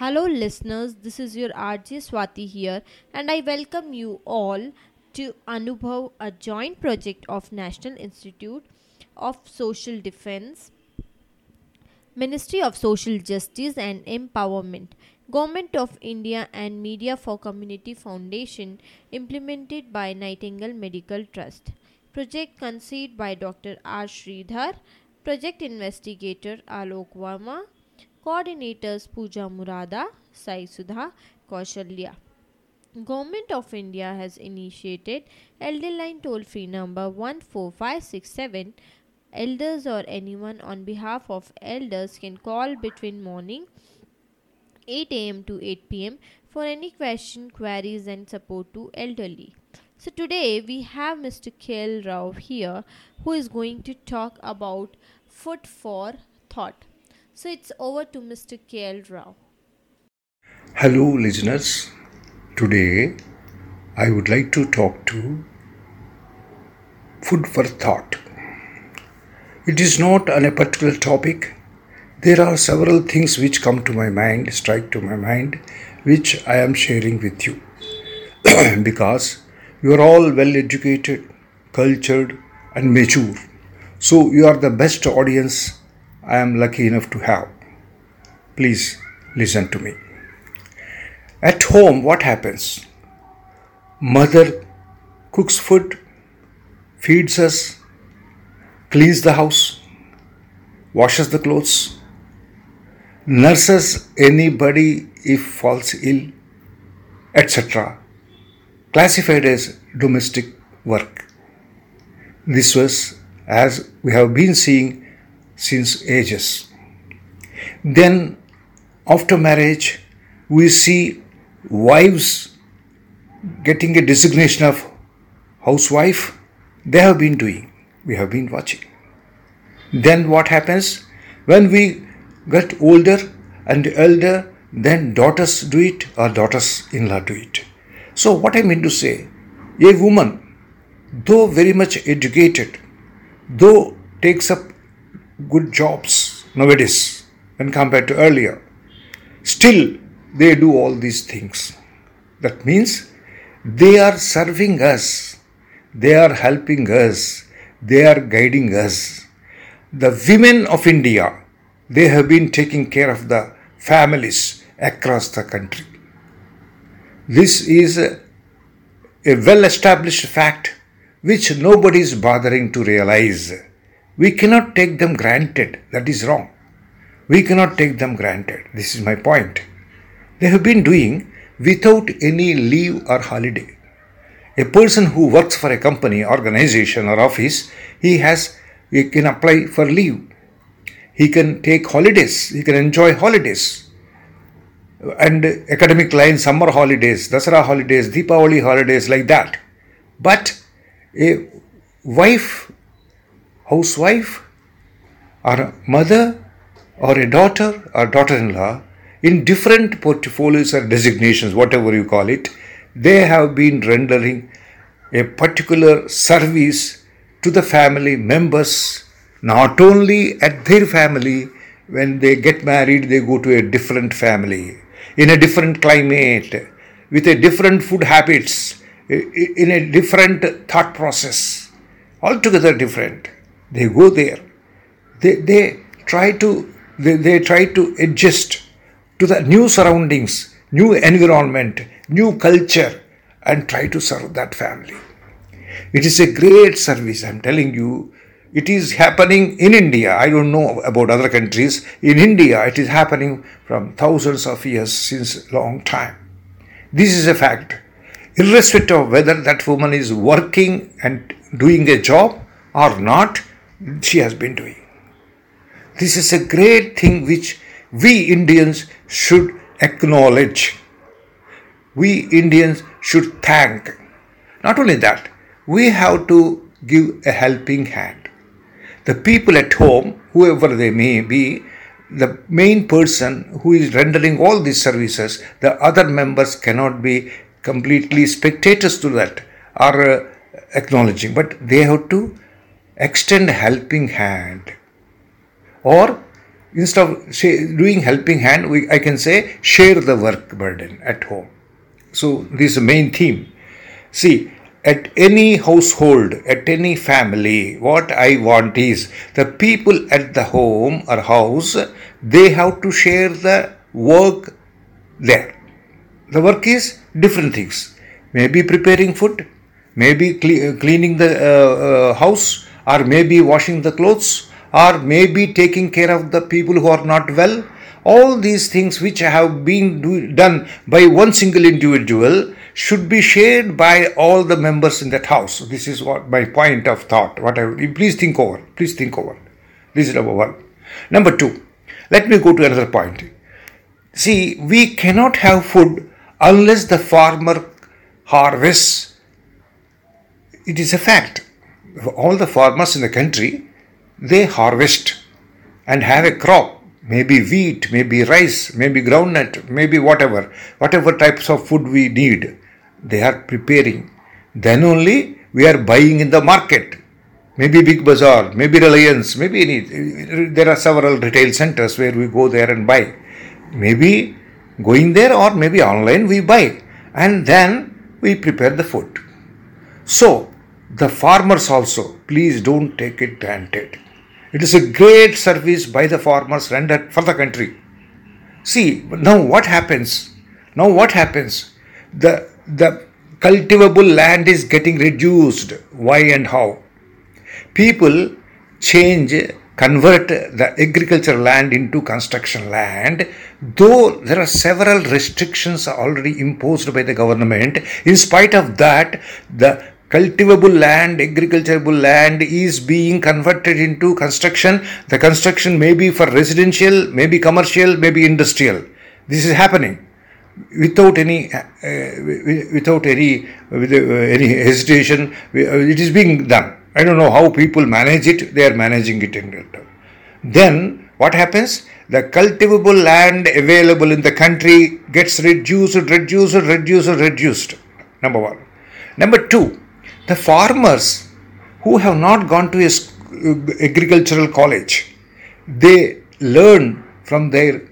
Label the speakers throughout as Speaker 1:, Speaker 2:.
Speaker 1: Hello, listeners. This is your RJ Swati here, and I welcome you all to Anubhav, a joint project of National Institute of Social Defense, Ministry of Social Justice and Empowerment, Government of India, and Media for Community Foundation, implemented by Nightingale Medical Trust. Project conceived by Dr. R. Sridhar, project investigator Alok Verma, coordinators Pooja Murada, Sai Sudha, Kaushalya. Government of India has initiated Elder Line toll free number 14567. Elders or anyone on behalf of elders can call between morning 8 am to 8 pm for any question, queries, and support to elderly. So today we have Mr. Kail Rao here who is going to talk about food for thought. So it's over to Mr. Kel Rao.
Speaker 2: Hello, listeners. Today I would like to talk to food for thought. It is not on a particular topic. There are several things which come to my mind, strike to my mind, which I am sharing with you. because you are all well educated, cultured, and mature. So you are the best audience I am lucky enough to have. Please listen to me. At home, what happens? Mother cooks food, feeds us, cleans the house, washes the clothes, nurses anybody if falls ill, etc. Classified as domestic work. This was as we have been seeing since ages. Then, after marriage, we see wives getting a designation of housewife. They have been doing, we have been watching. Then, what happens when we get older and elder? Then daughters do it or daughters in law do it. So, what I mean to say, a woman, though very much educated, though takes up good jobs nowadays when compared to earlier, still they do all these things. That means they are serving us, they are helping us, they are guiding us. The women of India, they have been taking care of the families across the country. This is a, a well established fact which nobody is bothering to realize. We cannot take them granted. That is wrong. We cannot take them granted. This is my point. They have been doing without any leave or holiday. A person who works for a company, organization, or office, he has he can apply for leave. He can take holidays. He can enjoy holidays and academic line summer holidays, Dasara holidays, Deepavali holidays, like that. But a wife, housewife, or a mother, or a daughter, or daughter in law, in different portfolios or designations, whatever you call it, they have been rendering a particular service to the family members, not only at their family, when they get married, they go to a different family, in a different climate, with a different food habits, in a different thought process, altogether different. They go there. They, they try to they, they try to adjust to the new surroundings, new environment, new culture, and try to serve that family. It is a great service, I'm telling you. It is happening in India. I don't know about other countries. In India, it is happening from thousands of years since long time. This is a fact. Irrespective of whether that woman is working and doing a job or not, she has been doing. This is a great thing which we Indians should acknowledge. We Indians should thank. Not only that, we have to give a helping hand. The people at home, whoever they may be, the main person who is rendering all these services, the other members cannot be completely spectators to that or uh, acknowledging, but they have to extend helping hand. Or instead of doing helping hand, we, I can say share the work burden at home. So this is the main theme. See, at any household, at any family, what I want is the people at the home or house, they have to share the work there. The work is different things. Maybe preparing food, maybe cle- cleaning the uh, uh, house, or maybe washing the clothes, or maybe taking care of the people who are not well. All these things which have been do- done by one single individual should be shared by all the members in that house. This is what my point of thought. What I please think over. Please think over. This is number one. Number two. Let me go to another point. See, we cannot have food unless the farmer harvests. It is a fact. All the farmers in the country they harvest and have a crop. Maybe wheat maybe rice maybe groundnut maybe whatever whatever types of food we need they are preparing. Then only we are buying in the market. Maybe big bazaar maybe reliance maybe any there are several retail centers where we go there and buy. Maybe going there or maybe online we buy and then we prepare the food. So the farmers also please don't take it granted it is a great service by the farmers rendered for the country. See, now what happens? Now what happens? The, the cultivable land is getting reduced. Why and how? People change, convert the agricultural land into construction land, though there are several restrictions already imposed by the government. In spite of that, the cultivable land, agriculturable land is being converted into construction. The construction may be for residential, maybe commercial, maybe industrial. This is happening without any uh, without any with, uh, any hesitation. It is being done. I don't know how people manage it. They are managing it in return. Then what happens? The cultivable land available in the country gets reduced, reduced, reduced, reduced. Number one. Number two the farmers who have not gone to a agricultural college they learn from their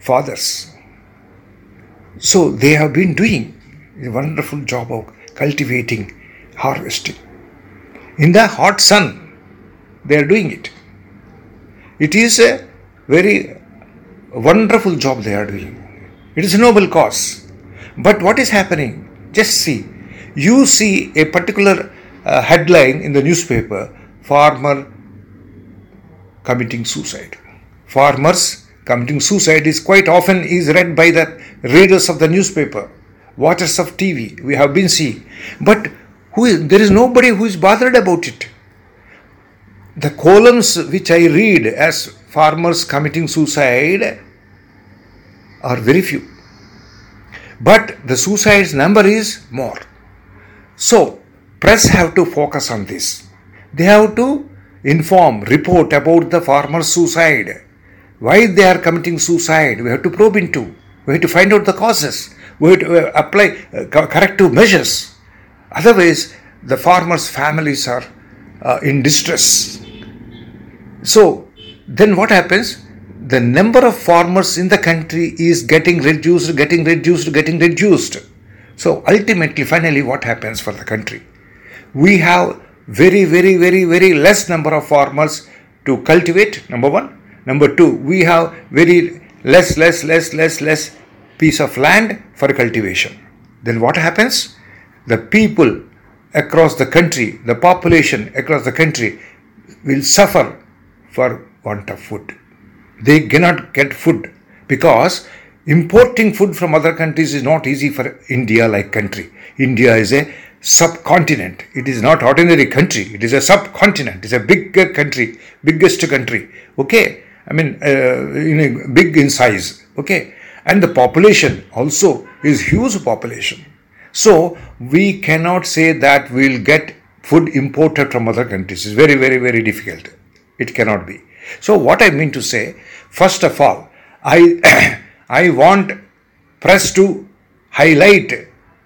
Speaker 2: fathers. So they have been doing a wonderful job of cultivating harvesting. In the hot sun they are doing it. It is a very wonderful job they are doing. It is a noble cause. But what is happening? Just see you see a particular uh, headline in the newspaper farmer committing suicide. Farmers committing suicide is quite often is read by the readers of the newspaper watchers of tv we have been seeing. But who is, there is nobody who is bothered about it. The columns which i read as farmers committing suicide are very few. But the suicides number is more so, press have to focus on this. They have to inform, report about the farmer's suicide. Why they are committing suicide, we have to probe into. We have to find out the causes. We have to uh, apply uh, corrective measures. Otherwise, the farmers' families are uh, in distress. So, then what happens? The number of farmers in the country is getting reduced, getting reduced, getting reduced. So ultimately, finally, what happens for the country? We have very, very, very, very less number of farmers to cultivate, number one. Number two, we have very less, less, less, less, less piece of land for cultivation. Then what happens? The people across the country, the population across the country will suffer for want of food. They cannot get food because Importing food from other countries is not easy for India like country. India is a subcontinent. It is not ordinary country. It is a subcontinent. It's a bigger country, biggest country. Okay. I mean, uh, big in size. Okay, and the population also is huge population. So we cannot say that we'll get food imported from other countries. It's very, very, very difficult. It cannot be. So what I mean to say, first of all, I I want press to highlight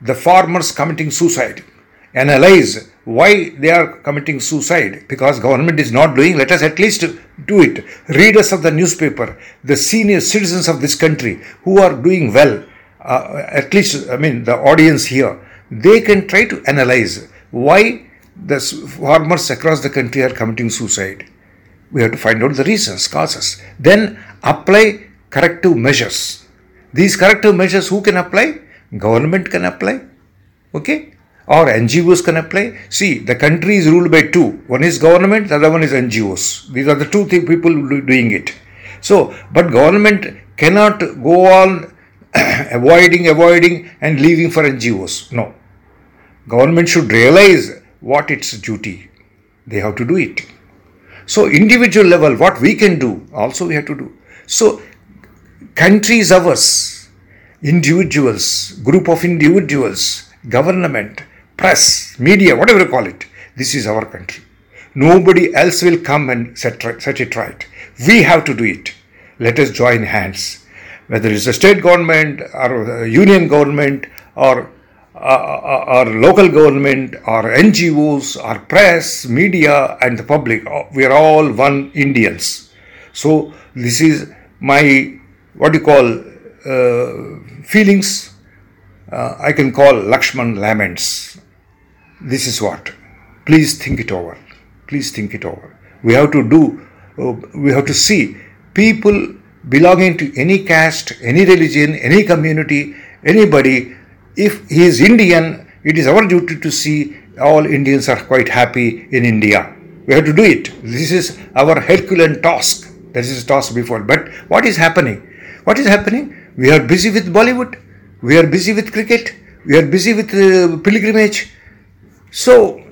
Speaker 2: the farmers committing suicide, analyze why they are committing suicide. Because government is not doing let us at least do it. Readers of the newspaper the senior citizens of this country who are doing well uh, at least i mean the audience here they can try to analyze why the farmers across the country are committing suicide. We have to find out the reasons causes. Then apply corrective measures these corrective measures who can apply government can apply okay or NGOs can apply. See, the country is ruled by two. One is government, the other one is NGOs. These are the two th- people doing it. So, but government cannot go on avoiding, avoiding, and leaving for NGOs. No. Government should realize what its duty. They have to do it. So, individual level, what we can do, also we have to do. So, country is ours. Individuals, group of individuals, government, press, media, whatever you call it, this is our country. Nobody else will come and set, set it right. We have to do it. Let us join hands. Whether it's a state government or a union government or uh, uh, or local government or NGOs or press, media, and the public, uh, we are all one Indians. So this is my what you call uh, feelings. Uh, I can call Lakshman laments this is what. Please think it over. Please think it over. We have to do, uh, we have to see people belonging to any caste, any religion, any community, anybody, if he is Indian, it is our duty to see all Indians are quite happy in India. We have to do it. This is our Herculean task. This is task before. But what is happening? What is happening? We are busy with Bollywood. We are busy with cricket. We are busy with uh, pilgrimage. So,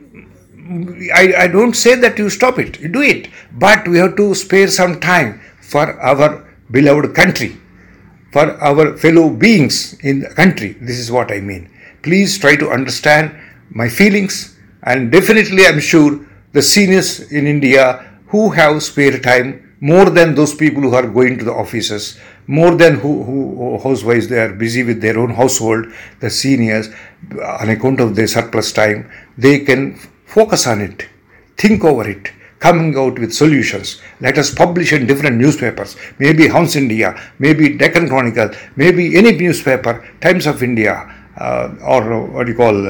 Speaker 2: I, I don't say that you stop it, you do it, but we have to spare some time for our beloved country, for our fellow beings in the country. This is what I mean. Please try to understand my feelings, and definitely, I'm sure the seniors in India who have spare time more than those people who are going to the offices, more than who, who housewives they are busy with their own household, the seniors, on account of their surplus time, they can focus on it, think over it, coming out with solutions. Let us publish in different newspapers, maybe Hans India, maybe Deccan Chronicle, maybe any newspaper, Times of India, uh, or what do you call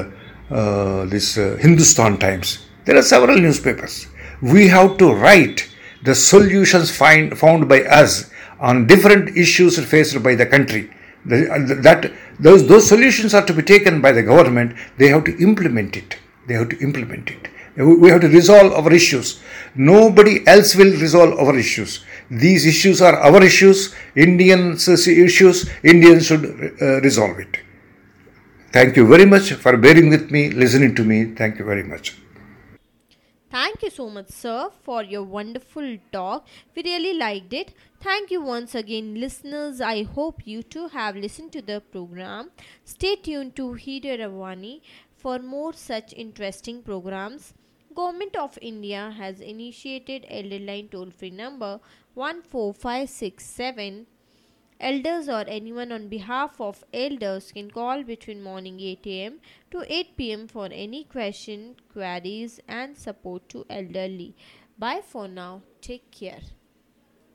Speaker 2: uh, this uh, Hindustan Times. There are several newspapers. We have to write the solutions find, found by us on different issues faced by the country. That those, those solutions are to be taken by the government. They have to implement it. They have to implement it. We have to resolve our issues. Nobody else will resolve our issues. These issues are our issues, Indians' issues. Indians should uh, resolve it. Thank you very much for bearing with me, listening to me. Thank you very much.
Speaker 1: Thank you so much, sir, for your wonderful talk. We really liked it. Thank you once again, listeners. I hope you too have listened to the program. Stay tuned to Hiriyara Vani for more such interesting programs. Government of India has initiated Elderline toll-free number 14567 Elders or anyone on behalf of elders can call between morning 8 am to 8 pm for any question, queries, and support to elderly. Bye for now. Take care.